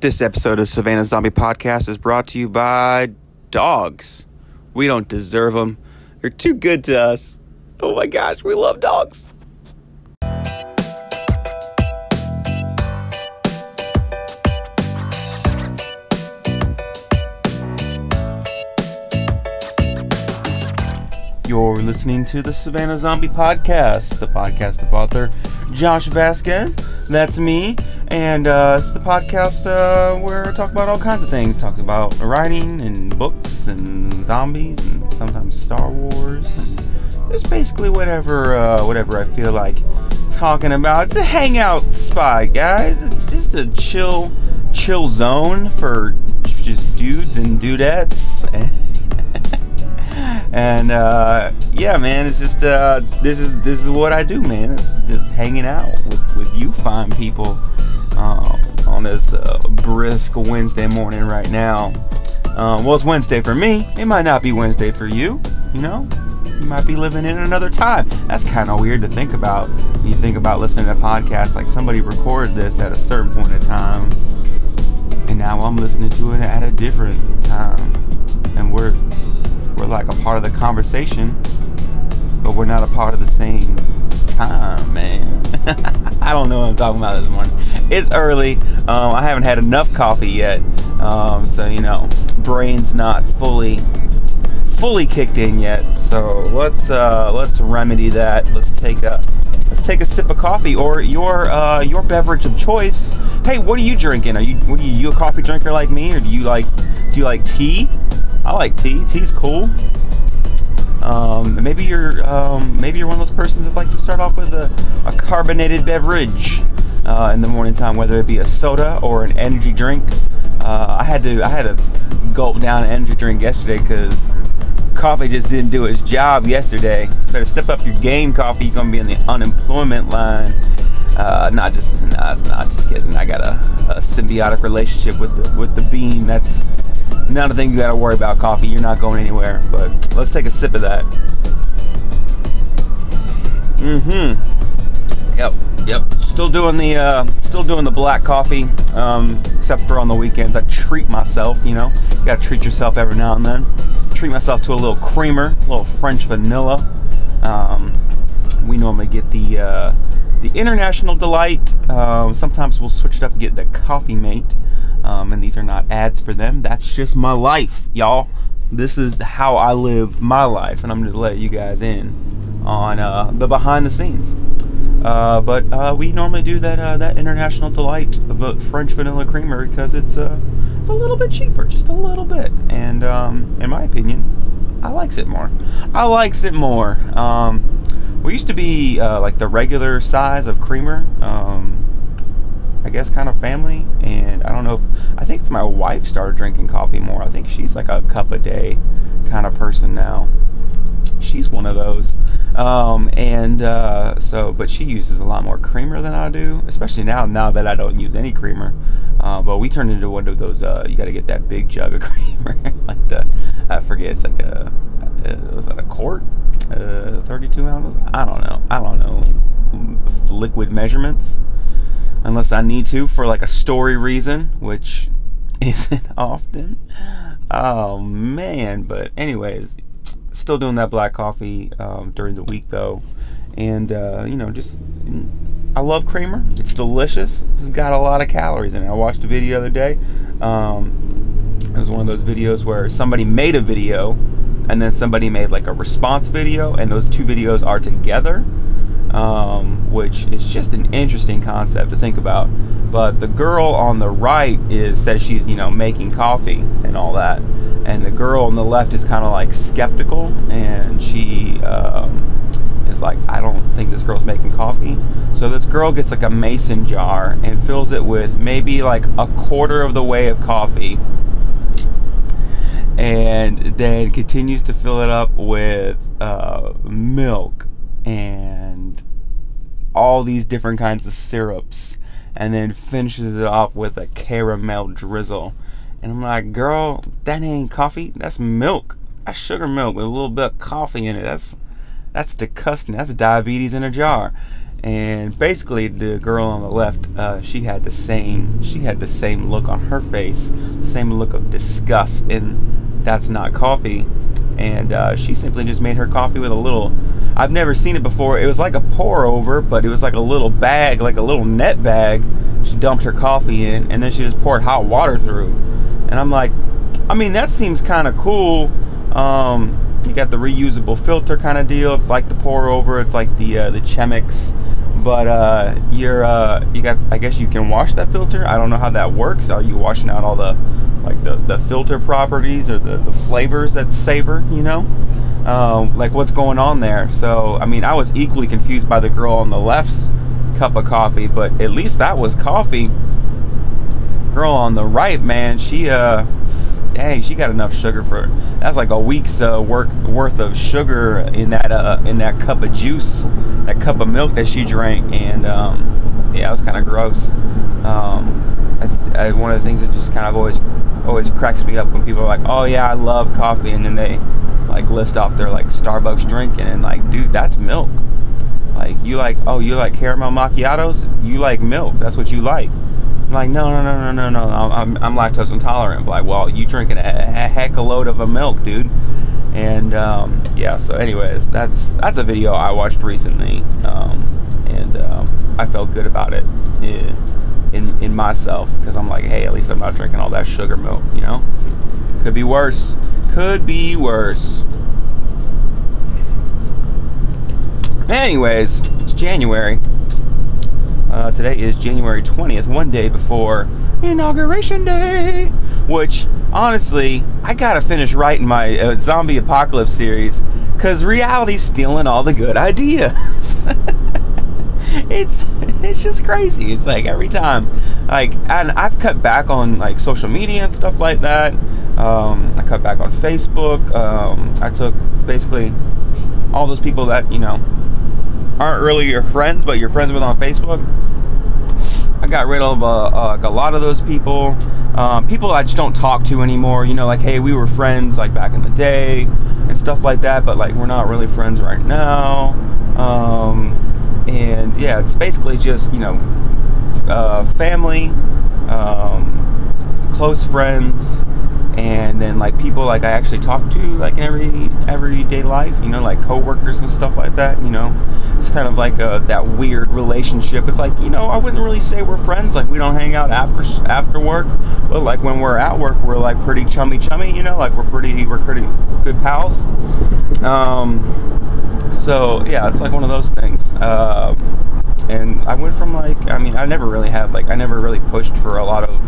This episode of Savannah Zombie Podcast is brought to you by dogs. We don't deserve them. They're too good to us. Oh my gosh, we love dogs. You're listening to the Savannah Zombie Podcast, the podcast of author Josh Vasquez. That's me, and uh, it's the podcast uh, where I talk about all kinds of things. Talk about writing and books and zombies and sometimes Star Wars and just basically whatever, uh, whatever I feel like talking about. It's a hangout spot, guys. It's just a chill, chill zone for just dudes and dudettes. and uh, yeah, man, it's just uh, this is this is what I do, man. It's just hanging out with, with you fine people um, on this uh, brisk Wednesday morning right now. Um, well, it's Wednesday for me. It might not be Wednesday for you. You know, you might be living in another time. That's kind of weird to think about. When you think about listening to podcasts, like somebody recorded this at a certain point in time, and now I'm listening to it at a different time, and we're we're like a part of the conversation, but we're not a part of the same time, man. I don't know what I'm talking about this morning. It's early. Um, I haven't had enough coffee yet, um, so you know, brain's not fully fully kicked in yet. So let's uh, let's remedy that. Let's take a let's take a sip of coffee or your uh, your beverage of choice. Hey, what are you drinking? Are you are you, you a coffee drinker like me, or do you like do you like tea? I like tea. Tea's cool. Um, maybe you're um, maybe you're one of those persons that likes to start off with a, a carbonated beverage uh, in the morning time, whether it be a soda or an energy drink. Uh, I had to I had to gulp down an energy drink yesterday because coffee just didn't do its job yesterday. Better step up your game, coffee. You're gonna be in the unemployment line. Uh, not just nah, not just kidding. I got a, a symbiotic relationship with the with the bean. That's not a thing you got to worry about. Coffee, you're not going anywhere. But let's take a sip of that. Mm-hmm. Doing the uh, still doing the black coffee. Um, except for on the weekends, I treat myself. You know, you gotta treat yourself every now and then. Treat myself to a little creamer, a little French vanilla. Um, we normally get the uh, the International Delight. Um, sometimes we'll switch it up and get the Coffee Mate. Um, and these are not ads for them. That's just my life, y'all. This is how I live my life, and I'm to let you guys in on uh, the behind the scenes. Uh, but uh, we normally do that uh, that International Delight of French Vanilla Creamer because it's uh, it's a little bit cheaper, just a little bit, and um, in my opinion, I likes it more. I likes it more. Um, we used to be uh, like the regular size of creamer. Um, I guess kind of family, and I don't know if I think it's my wife started drinking coffee more. I think she's like a cup a day kind of person now. She's one of those, um, and uh, so but she uses a lot more creamer than I do, especially now. Now that I don't use any creamer, uh, but we turned into one of those. Uh, you got to get that big jug of creamer, like the I forget. It's like a uh, was that a quart, uh, 32 ounces? I don't know. I don't know liquid measurements unless I need to for like a story reason, which isn't often. Oh man, but anyways, still doing that black coffee um, during the week though, and uh, you know just I love creamer. It's delicious. It's got a lot of calories in it. I watched a video the other day. Um, it was one of those videos where somebody made a video, and then somebody made like a response video, and those two videos are together um, which is just an interesting concept to think about. But the girl on the right is says she's you know making coffee and all that, and the girl on the left is kind of like skeptical, and she um, is like, I don't think this girl's making coffee. So this girl gets like a mason jar and fills it with maybe like a quarter of the way of coffee and then continues to fill it up with uh, milk and all these different kinds of syrups and then finishes it off with a caramel drizzle. And I'm like, girl, that ain't coffee. That's milk. That's sugar milk with a little bit of coffee in it. That's that's disgusting. That's diabetes in a jar. and basically the girl on the left, uh, she had the same she had the same look on her face, same look of disgust, and that's not coffee. And uh, she simply just made her coffee with a little. I've never seen it before. It was like a pour over, but it was like a little bag, like a little net bag. She dumped her coffee in, and then she just poured hot water through. And I'm like, I mean, that seems kind of cool. Um, you got the reusable filter kind of deal. It's like the pour over. It's like the uh, the Chemex, but uh, you're uh, you got. I guess you can wash that filter. I don't know how that works. Are you washing out all the like the, the filter properties or the, the flavors that savor? You know, um, like what's going on there? So I mean, I was equally confused by the girl on the left's cup of coffee, but at least that was coffee. Girl on the right, man, she uh dang, she got enough sugar for that's like a week's uh, work worth of sugar in that uh, in that cup of juice, that cup of milk that she drank, and um, yeah, it was kind of gross. Um, that's uh, one of the things that just kind of always always cracks me up when people are like, oh yeah, I love coffee, and then they like list off their like Starbucks drinking, and like, dude, that's milk. Like you like, oh, you like caramel macchiatos? You like milk? That's what you like I'm like, no, no, no, no, no, no. I'm, I'm lactose intolerant. I'm like, well, you drinking a, a heck a load of a milk, dude. And um, yeah, so anyways, that's that's a video I watched recently, um, and um, I felt good about it in in, in myself because I'm like, hey, at least I'm not drinking all that sugar milk, you know. Could be worse. Could be worse. Anyways, it's January. Uh, today is January 20th, one day before Inauguration Day, which honestly, I gotta finish writing my uh, zombie apocalypse series because reality's stealing all the good ideas. it's it's just crazy. It's like every time, like, and I've cut back on like social media and stuff like that. Um, I cut back on Facebook. Um, I took basically all those people that you know aren't really your friends, but you're friends with on Facebook. I got rid of uh, uh, a lot of those people. Um, people I just don't talk to anymore. You know, like hey, we were friends like back in the day and stuff like that, but like we're not really friends right now. Um, and yeah, it's basically just you know, uh, family, um, close friends, and then like people like I actually talk to like in every everyday life, you know, like coworkers and stuff like that. You know, it's kind of like a, that weird relationship. It's like you know I wouldn't really say we're friends. Like we don't hang out after after work, but like when we're at work, we're like pretty chummy chummy. You know, like we're pretty we're pretty good pals. Um, so yeah, it's like one of those things. Um, and I went from like I mean I never really had like I never really pushed for a lot of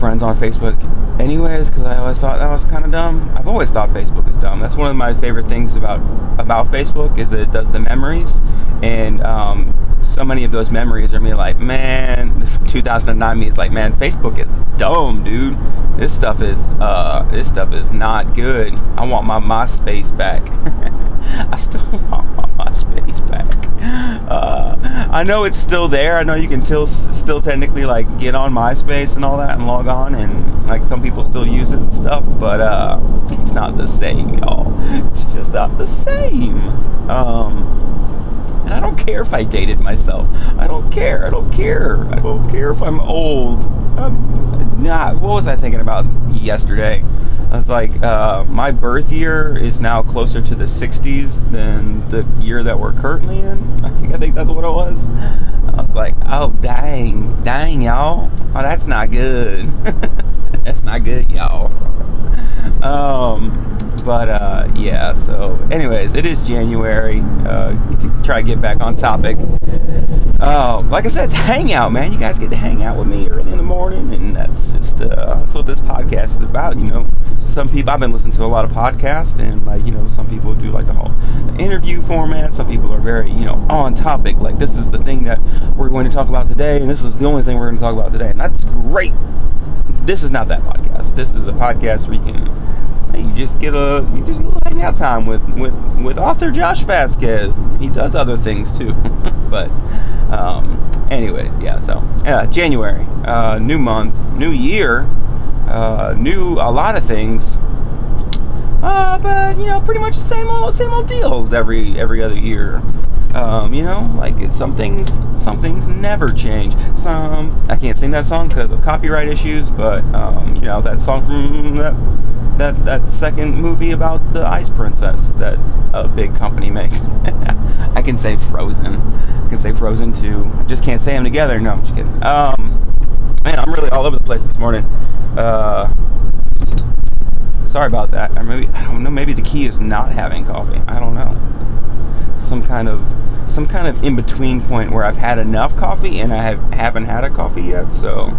friends on Facebook anyways because I always thought that was kind of dumb. I've always thought Facebook is dumb. That's one of my favorite things about about Facebook is that it does the memories, and um, so many of those memories are me like, man, 2009 me is like, man, Facebook is dumb, dude. This stuff is uh, this stuff is not good. I want my MySpace back. I still want my MySpace back. Uh, I know it's still there. I know you can still still technically like get on MySpace and all that and log on, and like some people still use it and stuff. But uh, it's not the same, y'all. It's just not the same. Um, and I don't care if I dated myself. I don't care. I don't care. I don't care if I'm old. Um, nah, what was I thinking about yesterday? I was like, uh, my birth year is now closer to the 60s than the year that we're currently in. I think that's what it was. I was like, oh, dang, dang, y'all. Oh, that's not good. that's not good, y'all. Um, but uh, yeah, so anyways, it is January. Uh, to try to get back on topic. Uh, like I said, it's hangout, man. You guys get to hang out with me early in the morning, and that's just uh, that's what this podcast is about. You know, some people I've been listening to a lot of podcasts, and like you know, some people do like the whole interview format. Some people are very you know on topic. Like this is the thing that we're going to talk about today, and this is the only thing we're going to talk about today, and that's great. This is not that podcast. This is a podcast where you can you just get a you just get a hang out time with with with author Josh Vasquez. He does other things too, but um, anyways, yeah. So yeah, January, uh, new month, new year, uh, new a lot of things. Uh, but you know, pretty much the same old same old deals every every other year. Um, you know, like some things, some things never change. Some I can't sing that song because of copyright issues, but um, you know that song from that that that second movie about the ice princess that a big company makes. I can say Frozen. I can say Frozen too. I Just can't say them together. No, I'm just kidding. Um, man, I'm really all over the place this morning. Uh, sorry about that. Or maybe I don't know. Maybe the key is not having coffee. I don't know. Some kind of some kind of in between point where I've had enough coffee and I have, haven't had a coffee yet. So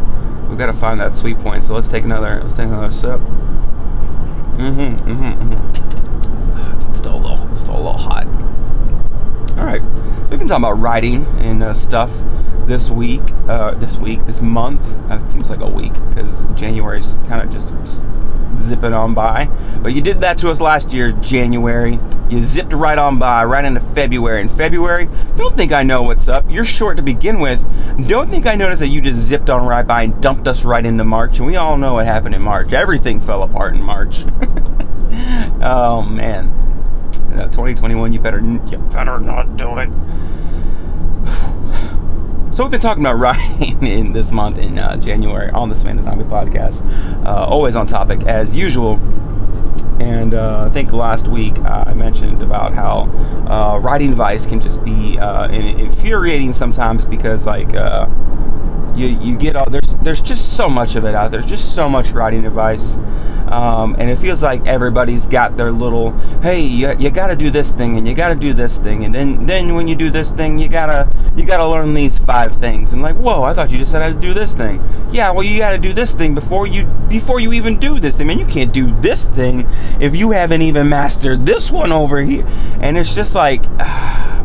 we've got to find that sweet point. So let's take another let's take another sip. Mm-hmm. Mm-hmm. mm-hmm. It's, still a little still a little hot. All right, we've been talking about writing and uh, stuff this week. Uh, this week, this month. Uh, it seems like a week because January's kind of just zipping on by. But you did that to us last year, January. You zipped right on by, right into February. In February, don't think I know what's up. You're short to begin with. Don't think I noticed that you just zipped on right by and dumped us right into March. And we all know what happened in March. Everything fell apart in March. oh man, uh, 2021. You better, you better not do it. So we've been talking about riding in this month in uh, January on the Savannah Zombie podcast. Uh, always on topic as usual. And uh, I think last week I mentioned about how uh, writing advice can just be uh, infuriating sometimes because like uh, you you get all there's there's just so much of it out there. just so much writing advice, um, and it feels like everybody's got their little hey you, you got to do this thing and you got to do this thing and then then when you do this thing you gotta you gotta learn these five things and like whoa I thought you just said I to do this thing. Yeah, well you got to do this thing before you before you even do this thing. Man, you can't do this thing if you haven't even mastered this one over here. And it's just like.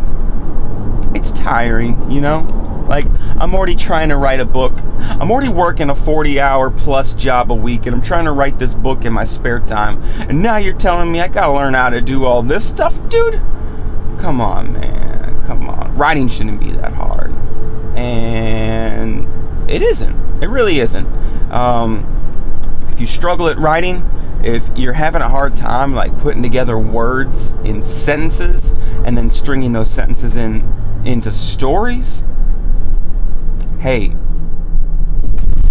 it's tiring, you know? Like, I'm already trying to write a book. I'm already working a 40 hour plus job a week, and I'm trying to write this book in my spare time. And now you're telling me I gotta learn how to do all this stuff, dude? Come on, man. Come on. Writing shouldn't be that hard. And it isn't. It really isn't. Um, if you struggle at writing, if you're having a hard time like putting together words in sentences and then stringing those sentences in into stories, hey,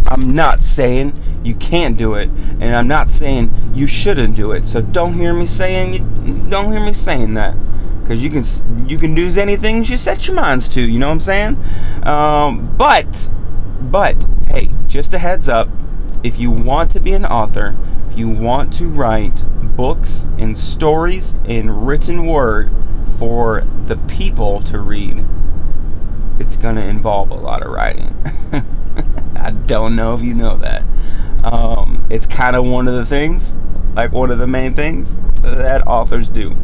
I'm not saying you can't do it, and I'm not saying you shouldn't do it. So don't hear me saying you don't hear me saying that, because you can you can do anything you set your minds to. You know what I'm saying? Um, but but hey, just a heads up, if you want to be an author, if you want to write books and stories in written word for the people to read it's going to involve a lot of writing. I don't know if you know that. Um, it's kind of one of the things, like one of the main things that authors do.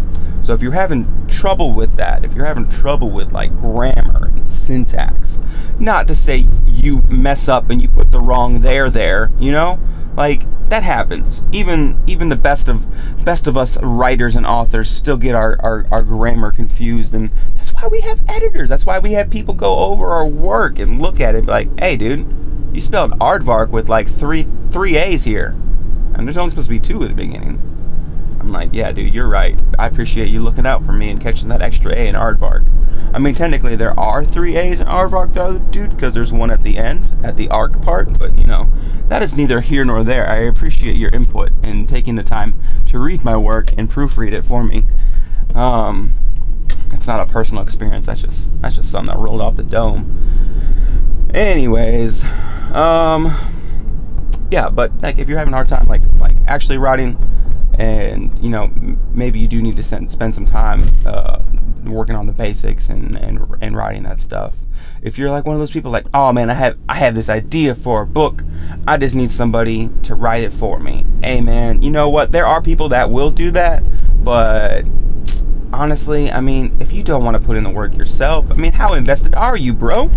So if you're having trouble with that, if you're having trouble with like grammar and syntax, not to say you mess up and you put the wrong there there, you know? Like that happens. Even even the best of best of us writers and authors still get our, our, our grammar confused and that's why we have editors. That's why we have people go over our work and look at it like, hey dude, you spelled aardvark with like three three A's here. And there's only supposed to be two at the beginning. I'm like, yeah, dude, you're right. I appreciate you looking out for me and catching that extra A in aardvark. I mean, technically, there are three A's in aardvark, though, dude, because there's one at the end, at the arc part. But, you know, that is neither here nor there. I appreciate your input and taking the time to read my work and proofread it for me. Um, it's not a personal experience. That's just that's just something that rolled off the dome. Anyways, um, yeah, but like if you're having a hard time, like like actually writing and you know maybe you do need to send, spend some time uh, working on the basics and, and and writing that stuff. If you're like one of those people like oh man i have i have this idea for a book. I just need somebody to write it for me. Hey man you know what? There are people that will do that but honestly i mean if you don't want to put in the work yourself i mean how invested are you bro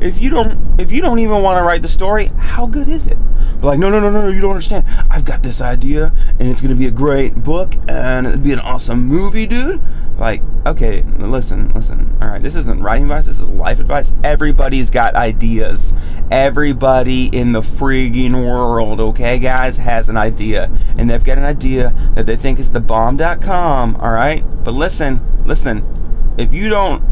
if you don't if you don't even want to write the story how good is it but like, no, no, no, no, you don't understand. I've got this idea, and it's gonna be a great book, and it'd be an awesome movie, dude. Like, okay, listen, listen. All right, this isn't writing advice. This is life advice. Everybody's got ideas. Everybody in the frigging world, okay, guys, has an idea, and they've got an idea that they think is the bomb.com. All right, but listen, listen. If you don't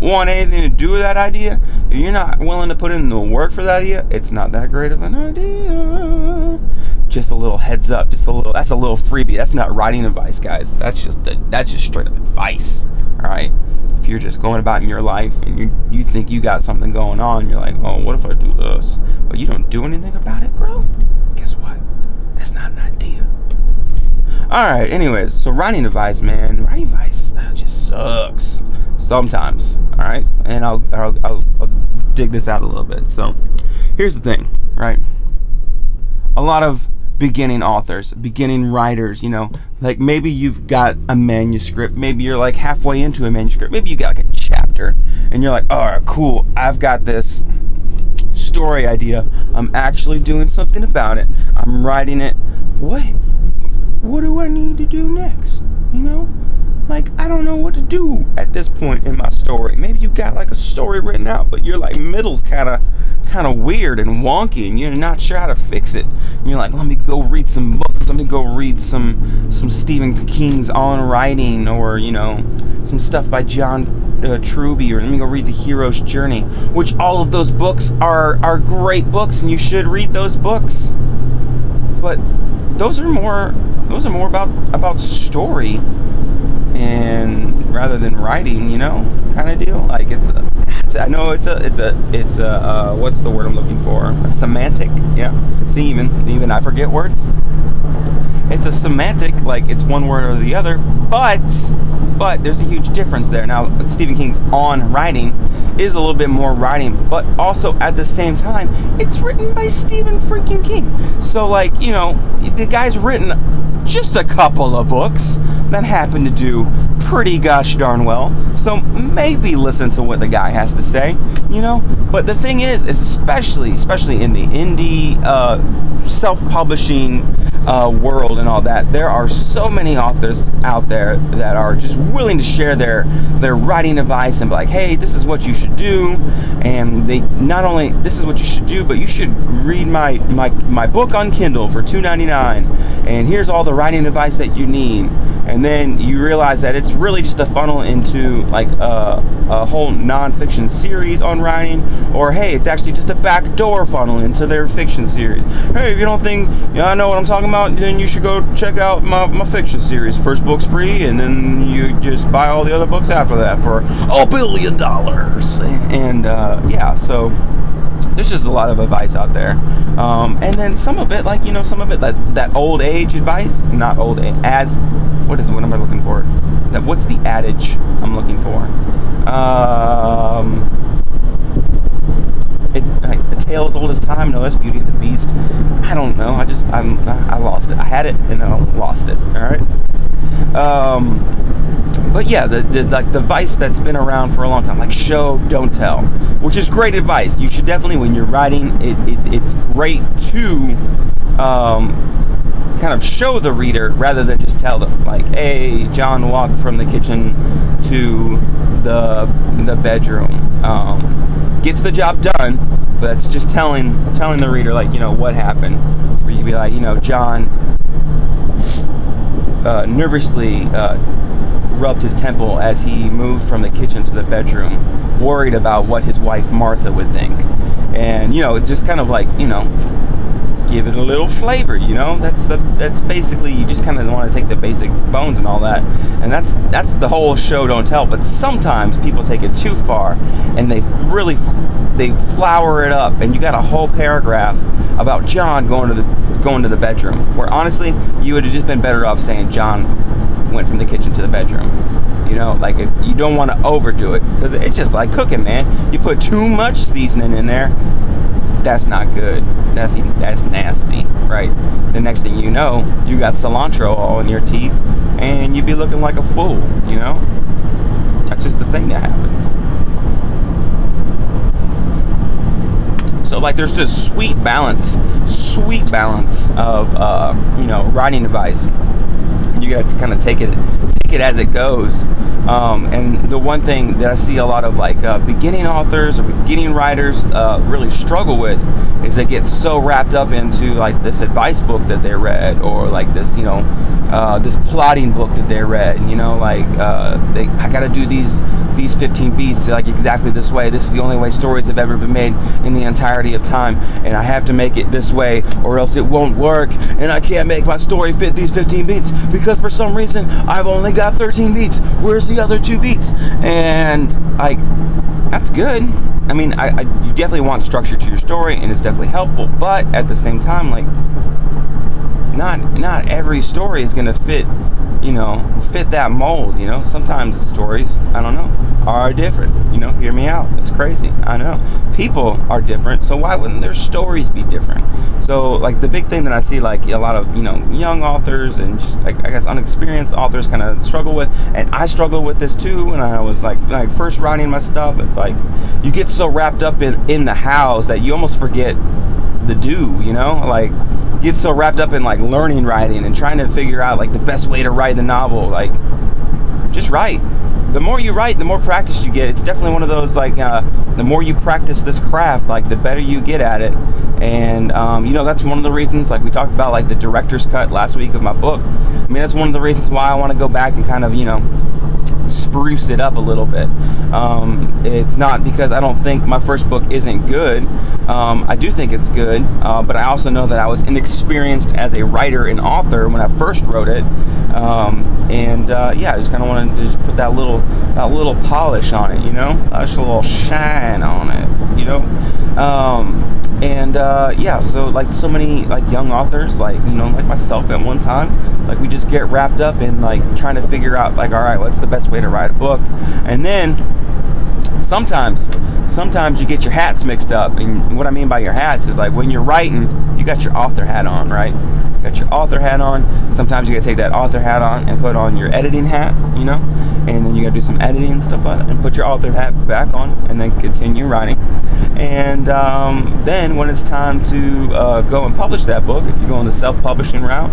want anything to do with that idea, if you're not willing to put in the work for that idea, it's not that great of an idea. Just a little heads up, just a little. That's a little freebie. That's not writing advice, guys. That's just the, that's just straight up advice. All right. If you're just going about in your life and you you think you got something going on, you're like, oh, what if I do this? But you don't do anything about it, bro. Guess what? That's not an idea. All right. Anyways, so writing advice, man. Writing advice that just sucks sometimes. All right, and I'll, I'll, I'll, I'll dig this out a little bit. So, here's the thing, right? A lot of beginning authors, beginning writers, you know, like maybe you've got a manuscript, maybe you're like halfway into a manuscript, maybe you got like a chapter, and you're like, all right, cool, I've got this story idea. I'm actually doing something about it. I'm writing it. What? What do I need to do next? You know? Like I don't know what to do at this point in my story. Maybe you got like a story written out, but you're like middle's kind of kind of weird and wonky, and you're not sure how to fix it. And you're like, let me go read some books. Let me go read some some Stephen King's On Writing, or you know, some stuff by John uh, Truby, or let me go read The Hero's Journey. Which all of those books are are great books, and you should read those books. But those are more those are more about about story and rather than writing, you know, kind of deal. Like it's, a, it's I know it's a, it's a, it's a, uh, what's the word I'm looking for? A semantic. Yeah. See, even, even I forget words. It's a semantic, like it's one word or the other, but, but there's a huge difference there. Now, Stephen King's on writing is a little bit more writing, but also at the same time, it's written by Stephen freaking King. So, like, you know, the guy's written just a couple of books that happen to do pretty gosh darn well. So maybe listen to what the guy has to say, you know. But the thing is, especially especially in the indie uh, self-publishing uh, world and all that, there are so many authors out there that are just willing to share their their writing advice and be like, hey, this is what you should do, and they not only this is what you should do, but you should read my my my book on Kindle for $2.99, and here's all the writing advice that you need and then you realize that it's really just a funnel into like a, a whole nonfiction series on writing, or hey, it's actually just a backdoor funnel into their fiction series. Hey, if you don't think you know, I know what I'm talking about, then you should go check out my, my fiction series. First book's free, and then you just buy all the other books after that for a billion dollars. And uh, yeah, so there's just a lot of advice out there. Um, and then some of it like you know some of it that that old age advice not old age, as what is what am i looking for? That what's the adage i'm looking for? Um, it, a tale as old as time? No that's beauty and the beast. I don't know. I just i'm i lost it. I had it and i lost it all right um, but yeah, the, the like the advice that's been around for a long time, like show, don't tell, which is great advice. You should definitely, when you're writing, it, it it's great to um, kind of show the reader rather than just tell them, like, hey, John walked from the kitchen to the the bedroom. Um, gets the job done, but it's just telling telling the reader, like, you know, what happened. Where you be like, you know, John uh, nervously. Uh, rubbed his temple as he moved from the kitchen to the bedroom, worried about what his wife Martha would think. And, you know, just kind of like, you know, give it a little flavor, you know? That's the that's basically you just kind of want to take the basic bones and all that. And that's that's the whole show don't tell, but sometimes people take it too far and they really they flower it up and you got a whole paragraph about John going to the going to the bedroom where honestly you would have just been better off saying John went from the kitchen to the bedroom. You know, like if you don't want to overdo it because it's just like cooking, man. You put too much seasoning in there, that's not good. That's that's nasty, right? The next thing you know, you got cilantro all in your teeth, and you'd be looking like a fool. You know, that's just the thing that happens. So like, there's this sweet balance, sweet balance of uh, you know writing advice you got to kind of take it take it as it goes. Um, and the one thing that I see a lot of like uh, beginning authors or beginning writers uh, really struggle with is they get so wrapped up into like this advice book that they read or like this you know uh, this plotting book that they read. You know, like uh, they I got to do these these 15 beats like exactly this way. This is the only way stories have ever been made in the entirety of time, and I have to make it this way, or else it won't work. And I can't make my story fit these 15 beats because for some reason I've only got 13 beats. Where's the other two beats? And like, that's good. I mean, I, I you definitely want structure to your story, and it's definitely helpful. But at the same time, like, not not every story is gonna fit you know, fit that mold, you know. Sometimes stories, I don't know, are different. You know, hear me out. It's crazy. I know. People are different, so why wouldn't their stories be different? So, like the big thing that I see, like a lot of you know young authors and just like I guess unexperienced authors kind of struggle with, and I struggle with this too. When I was like like first writing my stuff, it's like you get so wrapped up in in the hows that you almost forget the do. You know, like get so wrapped up in like learning writing and trying to figure out like the best way to write the novel. Like, just write. The more you write, the more practice you get. It's definitely one of those like uh, the more you practice this craft, like the better you get at it. And um, you know that's one of the reasons, like we talked about, like the director's cut last week of my book. I mean that's one of the reasons why I want to go back and kind of you know spruce it up a little bit. Um, it's not because I don't think my first book isn't good. Um, I do think it's good, uh, but I also know that I was inexperienced as a writer and author when I first wrote it. Um, and uh, yeah, I just kind of wanted to just put that little that little polish on it, you know, just a little shine on it, you know. And uh, yeah, so like so many like young authors, like you know, like myself at one time, like we just get wrapped up in like trying to figure out like, all right, what's the best way to write a book, and then sometimes sometimes you get your hats mixed up and what i mean by your hats is like when you're writing you got your author hat on right got your author hat on sometimes you gotta take that author hat on and put on your editing hat you know and then you gotta do some editing and stuff like that and put your author hat back on and then continue writing and um, then when it's time to uh, go and publish that book if you're going the self-publishing route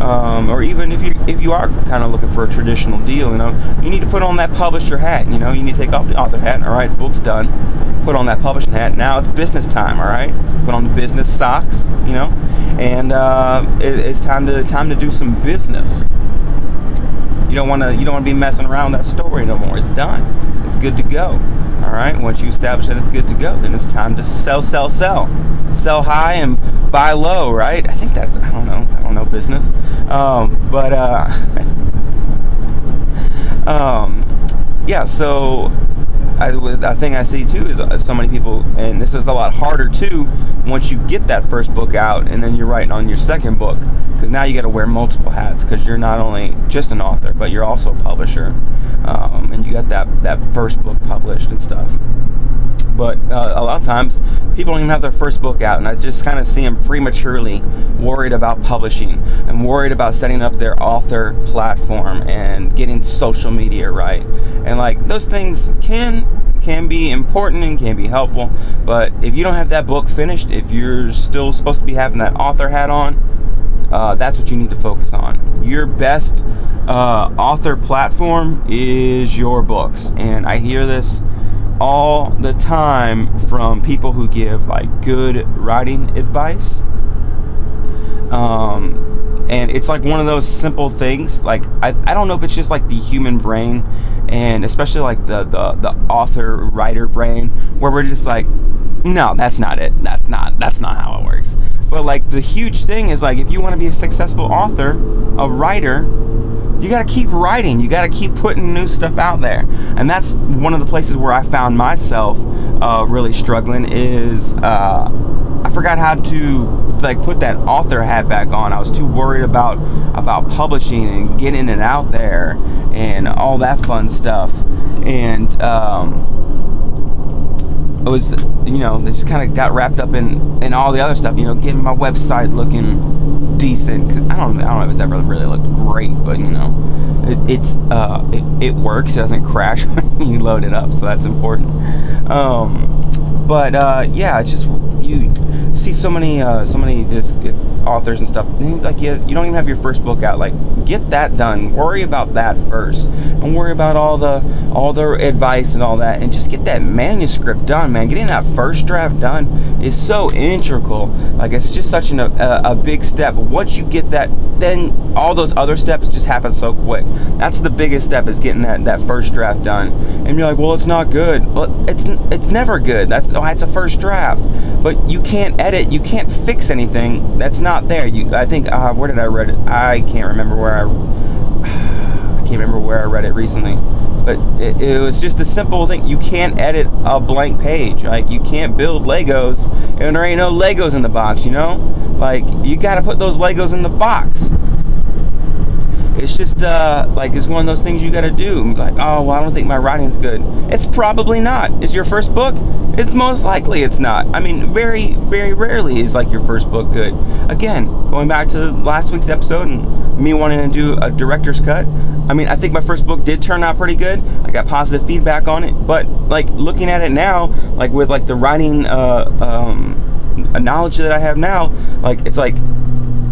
um, or even if you if you are kind of looking for a traditional deal, you know, you need to put on that publisher hat. You know, you need to take off the author hat. All right, book's done. Put on that publishing hat. Now it's business time. All right, put on the business socks. You know, and uh, it, it's time to time to do some business. You don't want to you don't want to be messing around with that story no more. It's done. It's good to go. All right. Once you establish that it's good to go, then it's time to sell, sell, sell, sell high and buy low. Right? I think that I don't know. I don't know business, um, but uh, um, yeah. So I, I think I see too is uh, so many people, and this is a lot harder too once you get that first book out and then you're writing on your second book because now you got to wear multiple hats because you're not only just an author but you're also a publisher. Um, and you got that that first book published and stuff but uh, a lot of times people don't even have their first book out and i just kind of see them prematurely worried about publishing and worried about setting up their author platform and getting social media right and like those things can can be important and can be helpful but if you don't have that book finished if you're still supposed to be having that author hat on uh, that's what you need to focus on. Your best uh, author platform is your books. And I hear this all the time from people who give like good writing advice. Um, and it's like one of those simple things. Like I, I don't know if it's just like the human brain, and especially like the the, the author writer brain, where we're just like, no, that's not it. That's not that's not how it works. But like the huge thing is like if you want to be a successful author, a writer, you got to keep writing. You got to keep putting new stuff out there. And that's one of the places where I found myself uh, really struggling is uh, I forgot how to like put that author hat back on. I was too worried about about publishing and getting it out there and all that fun stuff. And um, it was you know they just kind of got wrapped up in in all the other stuff you know getting my website looking decent because I don't I don't know if it's ever really looked great but you know it, it's uh it, it works it doesn't crash when you load it up so that's important. Um but uh yeah it's just you see so many uh so many just authors and stuff like you, you don't even have your first book out like get that done worry about that first don't worry about all the all the advice and all that and just get that manuscript done man getting that first draft done is so integral. Like it's just such an, a, a big step. Once you get that, then all those other steps just happen so quick. That's the biggest step is getting that, that first draft done. And you're like, well, it's not good. Well, it's it's never good. That's why oh, it's a first draft. But you can't edit. You can't fix anything that's not there. You, I think, uh, where did I read it? I can't remember where I. I can't remember where I read it recently but it, it, was just a simple thing. You can't edit a blank page. Like you can't build Legos and there ain't no Legos in the box. You know, like you got to put those Legos in the box. It's just uh, like it's one of those things you got to do. Like, oh, well, I don't think my writing's good. It's probably not. Is your first book? It's most likely it's not. I mean, very, very rarely is like your first book good. Again, going back to last week's episode and me wanting to do a director's cut. I mean, I think my first book did turn out pretty good. I got positive feedback on it, but like looking at it now, like with like the writing uh, um, knowledge that I have now, like it's like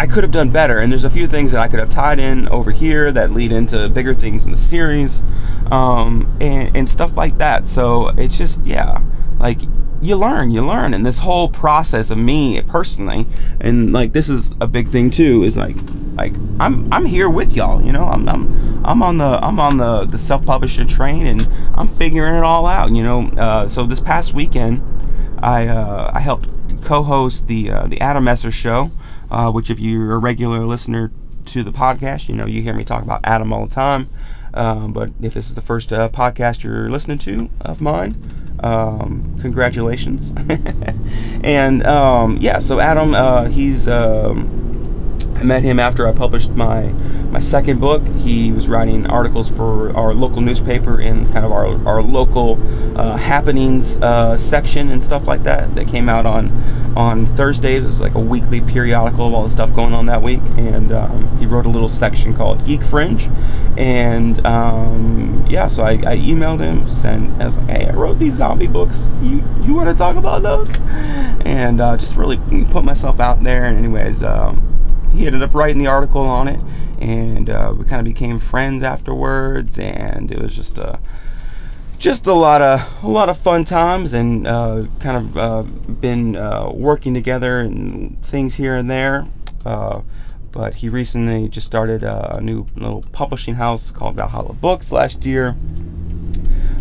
I could have done better. And there's a few things that I could have tied in over here that lead into bigger things in the series, um, and, and stuff like that. So it's just yeah, like you learn, you learn, and this whole process of me personally, and like this is a big thing too, is like like I'm I'm here with y'all, you know, I'm I'm I'm on the I'm on the the self publishing train, and I'm figuring it all out, you know. Uh, so this past weekend, I uh, I helped co-host the uh, the Adam Messer show uh, which if you're a regular listener to the podcast, you know you hear me talk about Adam all the time. Um, but if this is the first uh, podcast you're listening to of mine, um, congratulations. and um, yeah, so Adam, uh, he's um, I met him after I published my my second book. He was writing articles for our local newspaper in kind of our, our local uh, happenings uh, section and stuff like that. That came out on on Thursdays. It was like a weekly periodical of all the stuff going on that week. And um, he wrote a little section called Geek Fringe. And um, yeah, so I, I, emailed him, sent I was like, hey, I wrote these zombie books. You you want to talk about those? And uh, just really put myself out there. And anyways. Um, he ended up writing the article on it, and uh, we kind of became friends afterwards, and it was just a just a lot of a lot of fun times, and uh, kind of uh, been uh, working together and things here and there. Uh, but he recently just started a new little publishing house called Valhalla Books last year.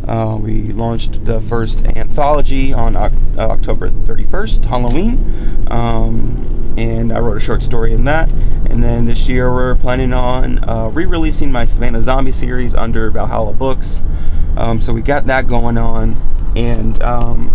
Uh, we launched the first anthology on October 31st, Halloween. Um, and I wrote a short story in that. And then this year we're planning on uh, re-releasing my Savannah Zombie series under Valhalla Books. Um, so we got that going on, and um,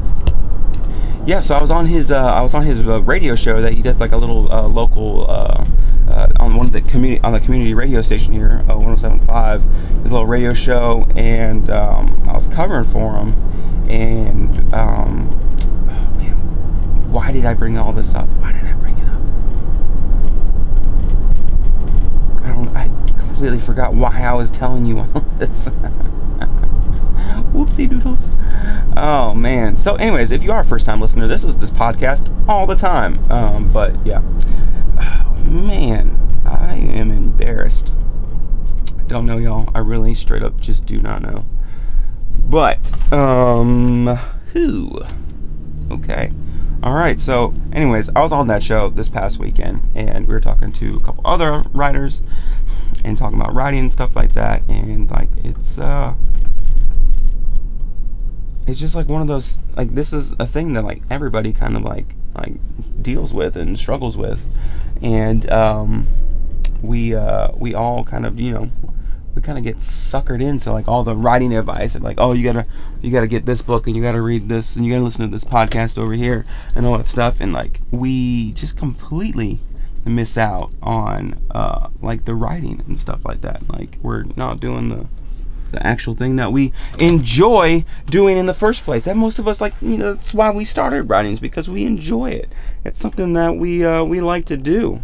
yeah, so I was on his uh, I was on his uh, radio show that he does like a little uh, local uh, uh, on one of the community on the community radio station here, uh, 107.5, his little radio show, and um, I was covering for him, and um, oh man, why did I bring all this up? Why did I bring completely forgot why I was telling you all this. Whoopsie doodles. Oh man. So, anyways, if you are a first time listener, this is this podcast all the time. Um, but yeah. Oh, man, I am embarrassed. Don't know, y'all. I really straight up just do not know. But, um, who? Okay. All right. So, anyways, I was on that show this past weekend, and we were talking to a couple other writers and talking about writing and stuff like that. And like it's uh it's just like one of those like this is a thing that like everybody kind of like like deals with and struggles with. And um we uh we all kind of you know we kind of get suckered into like all the writing advice and like oh you gotta you gotta get this book and you gotta read this and you gotta listen to this podcast over here and all that stuff. And like we just completely miss out on uh, like the writing and stuff like that. Like we're not doing the the actual thing that we enjoy doing in the first place. That most of us like you know that's why we started writing is because we enjoy it. It's something that we uh, we like to do,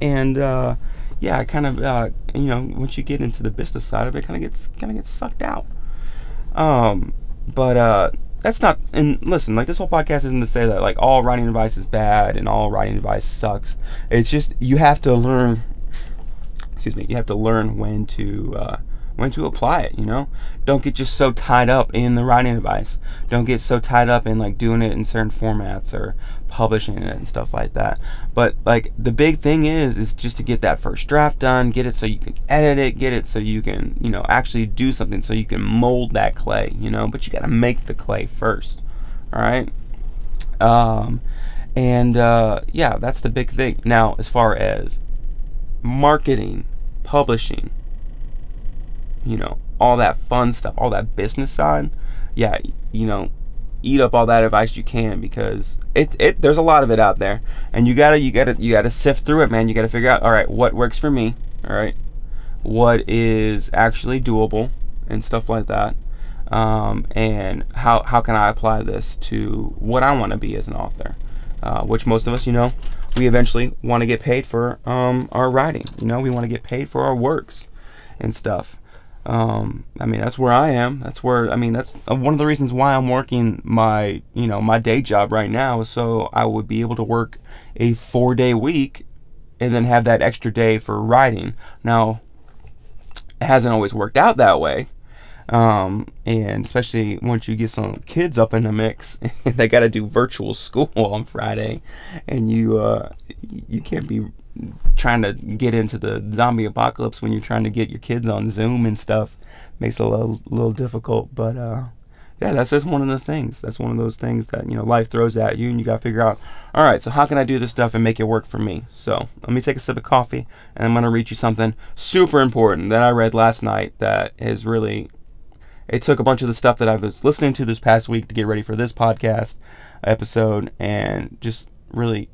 and uh, yeah, kind of uh, you know once you get into the business side of it, kind of gets kind of gets sucked out. Um, but uh, that's not and listen like this whole podcast isn't to say that like all writing advice is bad and all writing advice sucks it's just you have to learn excuse me you have to learn when to uh, when to apply it, you know? Don't get just so tied up in the writing advice. Don't get so tied up in like doing it in certain formats or publishing it and stuff like that. But like the big thing is is just to get that first draft done, get it so you can edit it, get it so you can, you know, actually do something so you can mold that clay, you know, but you got to make the clay first. All right? Um and uh yeah, that's the big thing. Now, as far as marketing, publishing, you know, all that fun stuff, all that business side, yeah, you know, eat up all that advice you can because it, it there's a lot of it out there. And you gotta you gotta you gotta sift through it man. You gotta figure out all right what works for me all right? What is actually doable and stuff like that. Um, and how how can I apply this to what I want to be as an author? Uh, which most of us you know we eventually want to get paid for um, our writing. You know we want to get paid for our works and stuff um, I mean, that's where I am. That's where I mean, that's uh, one of the reasons why I'm working my you know my day job right now, is so I would be able to work a four day week, and then have that extra day for writing. Now, it hasn't always worked out that way. Um, and especially once you get some kids up in the mix, they got to do virtual school on Friday, and you uh, you can't be trying to get into the zombie apocalypse when you're trying to get your kids on Zoom and stuff makes it a little, little difficult. But uh, yeah, that's just one of the things. That's one of those things that you know life throws at you, and you got to figure out. All right, so how can I do this stuff and make it work for me? So let me take a sip of coffee, and I'm gonna read you something super important that I read last night that is really. It took a bunch of the stuff that I was listening to this past week to get ready for this podcast episode, and just really,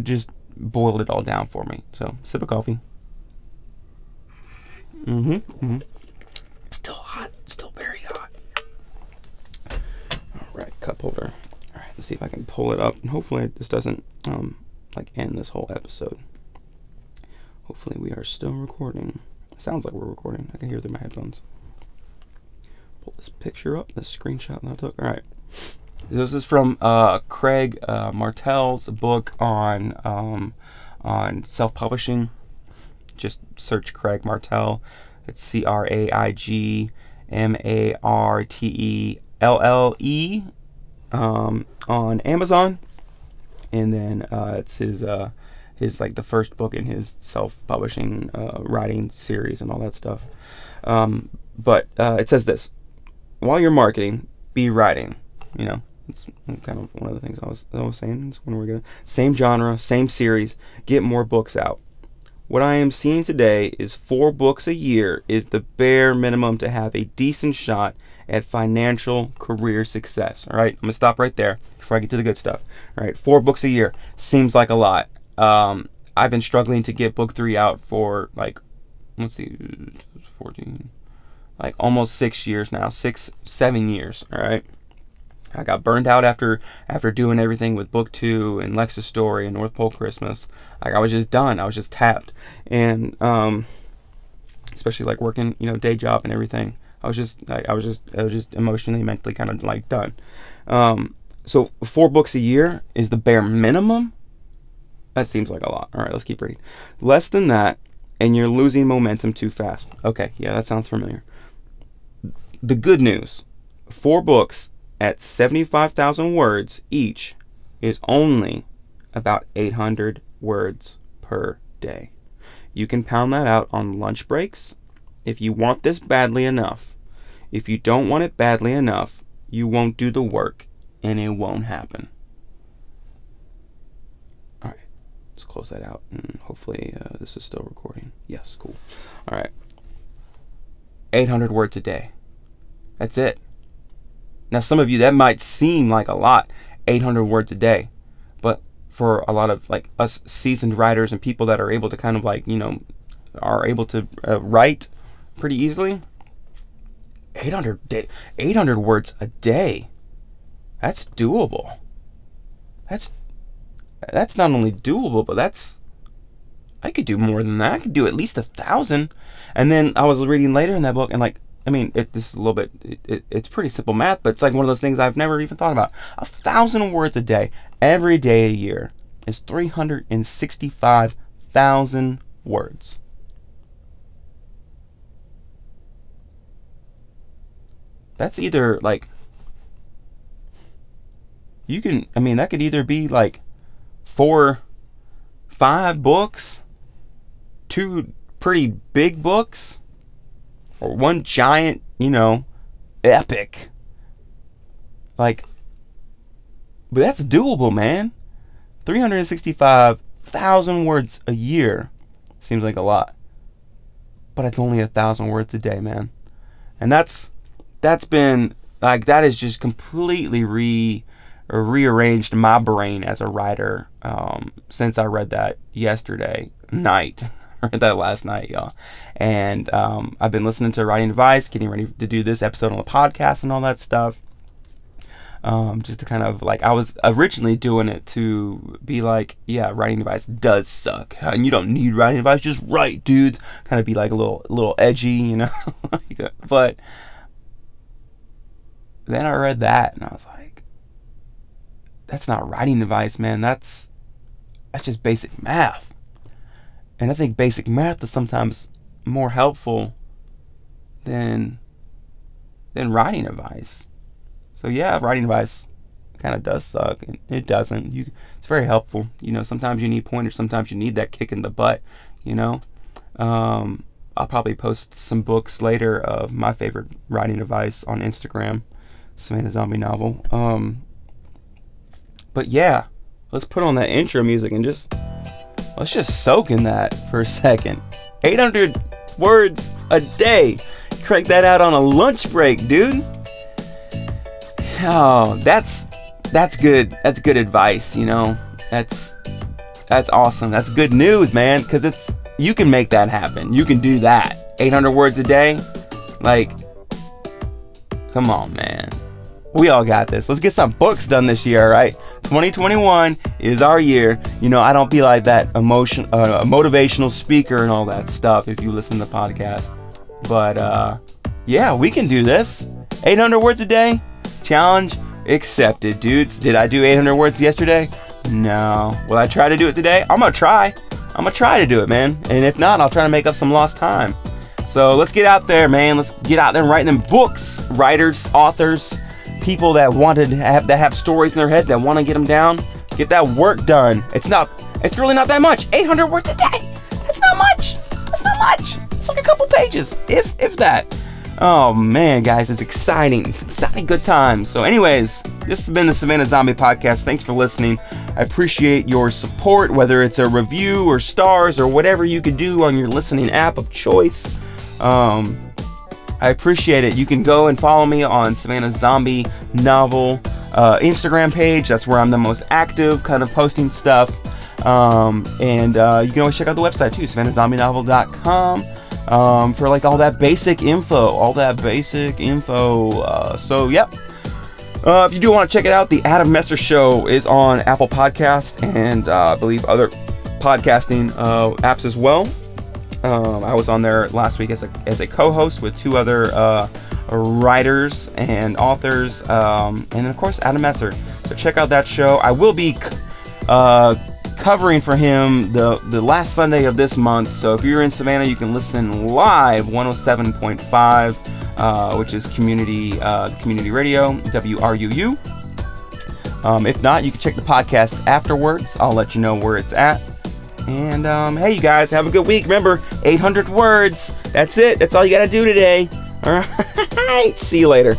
just boiled it all down for me. So, sip of coffee. Mm-hmm. mm-hmm. Still hot. Still very hot. All right, cup holder. All right, let's see if I can pull it up. Hopefully, this doesn't um like end this whole episode. Hopefully, we are still recording. It sounds like we're recording. I can hear through my headphones. Pull this picture up. This screenshot that I took. All right. This is from uh, Craig uh, Martelle's book on um, on self-publishing. Just search Craig Martelle. It's C R A I G M A R T E L L E um, on Amazon, and then uh, it's his uh, his like the first book in his self-publishing uh, writing series and all that stuff. Um, but uh, it says this: while you're marketing, be writing. You know, it's kind of one of the things I was I was saying. It's when we're gonna same genre, same series, get more books out. What I am seeing today is four books a year is the bare minimum to have a decent shot at financial career success. All right, I'm gonna stop right there before I get to the good stuff. All right, four books a year seems like a lot. Um, I've been struggling to get book three out for like, let's see, 14, like almost six years now, six, seven years. All right. I got burned out after after doing everything with book two and Lex's story and North Pole Christmas. Like I was just done. I was just tapped, and um, especially like working, you know, day job and everything. I was just I, I was just I was just emotionally, mentally kind of like done. Um, so four books a year is the bare minimum. That seems like a lot. All right, let's keep reading. Less than that, and you're losing momentum too fast. Okay, yeah, that sounds familiar. The good news: four books at 75,000 words each is only about 800 words per day. You can pound that out on lunch breaks if you want this badly enough. If you don't want it badly enough, you won't do the work and it won't happen. All right, let's close that out and hopefully uh, this is still recording. Yes, cool. All right, 800 words a day. That's it. Now, some of you, that might seem like a lot, 800 words a day. But for a lot of like us seasoned writers and people that are able to kind of like, you know, are able to uh, write pretty easily, 800, day, 800 words a day. That's doable. That's that's not only doable, but that's I could do more than that. I could do at least a thousand. And then I was reading later in that book, and like I mean, it, this is a little bit, it, it, it's pretty simple math, but it's like one of those things I've never even thought about. A thousand words a day, every day a year, is 365,000 words. that's either like you can I mean that could either be like four five books, two pretty big books, or one giant, you know, epic. Like but that's doable, man. 365,000 words a year seems like a lot. But it's only a thousand words a day, man. And that's that's been like that is just completely re rearranged my brain as a writer um, since I read that yesterday night. Read that last night, y'all. And um, I've been listening to writing advice, getting ready to do this episode on the podcast and all that stuff. Um, just to kind of like I was originally doing it to be like, yeah, writing advice does suck, and you don't need writing advice. Just write, dudes. Kind of be like a little, little edgy, you know. but then I read that, and I was like, that's not writing advice, man. That's that's just basic math. And I think basic math is sometimes more helpful than than writing advice. So yeah, writing advice kind of does suck. It doesn't. You, it's very helpful. You know, sometimes you need pointers. Sometimes you need that kick in the butt. You know, um, I'll probably post some books later of my favorite writing advice on Instagram, Savannah Zombie novel. Um, but yeah, let's put on that intro music and just let's just soak in that for a second. 800 words a day. Crank that out on a lunch break, dude. Oh, that's that's good. That's good advice, you know. That's that's awesome. That's good news, man, cuz it's you can make that happen. You can do that. 800 words a day? Like come on, man. We all got this. Let's get some books done this year, right? 2021 is our year. You know, I don't be like that emotion uh, motivational speaker and all that stuff if you listen to the podcast. But uh yeah, we can do this. 800 words a day? Challenge accepted, dudes. Did I do 800 words yesterday? No. Will I try to do it today? I'm gonna try. I'm gonna try to do it, man. And if not, I'll try to make up some lost time. So let's get out there, man. Let's get out there and write them books. Writers, authors, people that wanted to have that have stories in their head that want to get them down. Get that work done. It's not. It's really not that much. 800 words a day. That's not much. That's not much. It's like a couple pages, if if that. Oh man, guys, it's exciting. It's exciting good times. So, anyways, this has been the Savannah Zombie Podcast. Thanks for listening. I appreciate your support, whether it's a review or stars or whatever you could do on your listening app of choice. Um, I appreciate it. You can go and follow me on Savannah Zombie Novel uh, Instagram page. That's where I'm the most active, kind of posting stuff. Um, and uh, you can always check out the website too, savannahzombienovel.com um, for like all that basic info, all that basic info. Uh, so, yep. Uh, if you do want to check it out, the Adam Messer Show is on Apple Podcast and uh, I believe other podcasting uh, apps as well. Um, I was on there last week as a, as a co-host with two other uh, writers and authors, um, and of course Adam Messer. So check out that show. I will be uh, covering for him the, the last Sunday of this month. So if you're in Savannah, you can listen live 107.5, uh, which is community uh, community radio, WRUU. Um, if not, you can check the podcast afterwards. I'll let you know where it's at. And um, hey, you guys, have a good week. Remember, 800 words. That's it. That's all you got to do today. All right. See you later.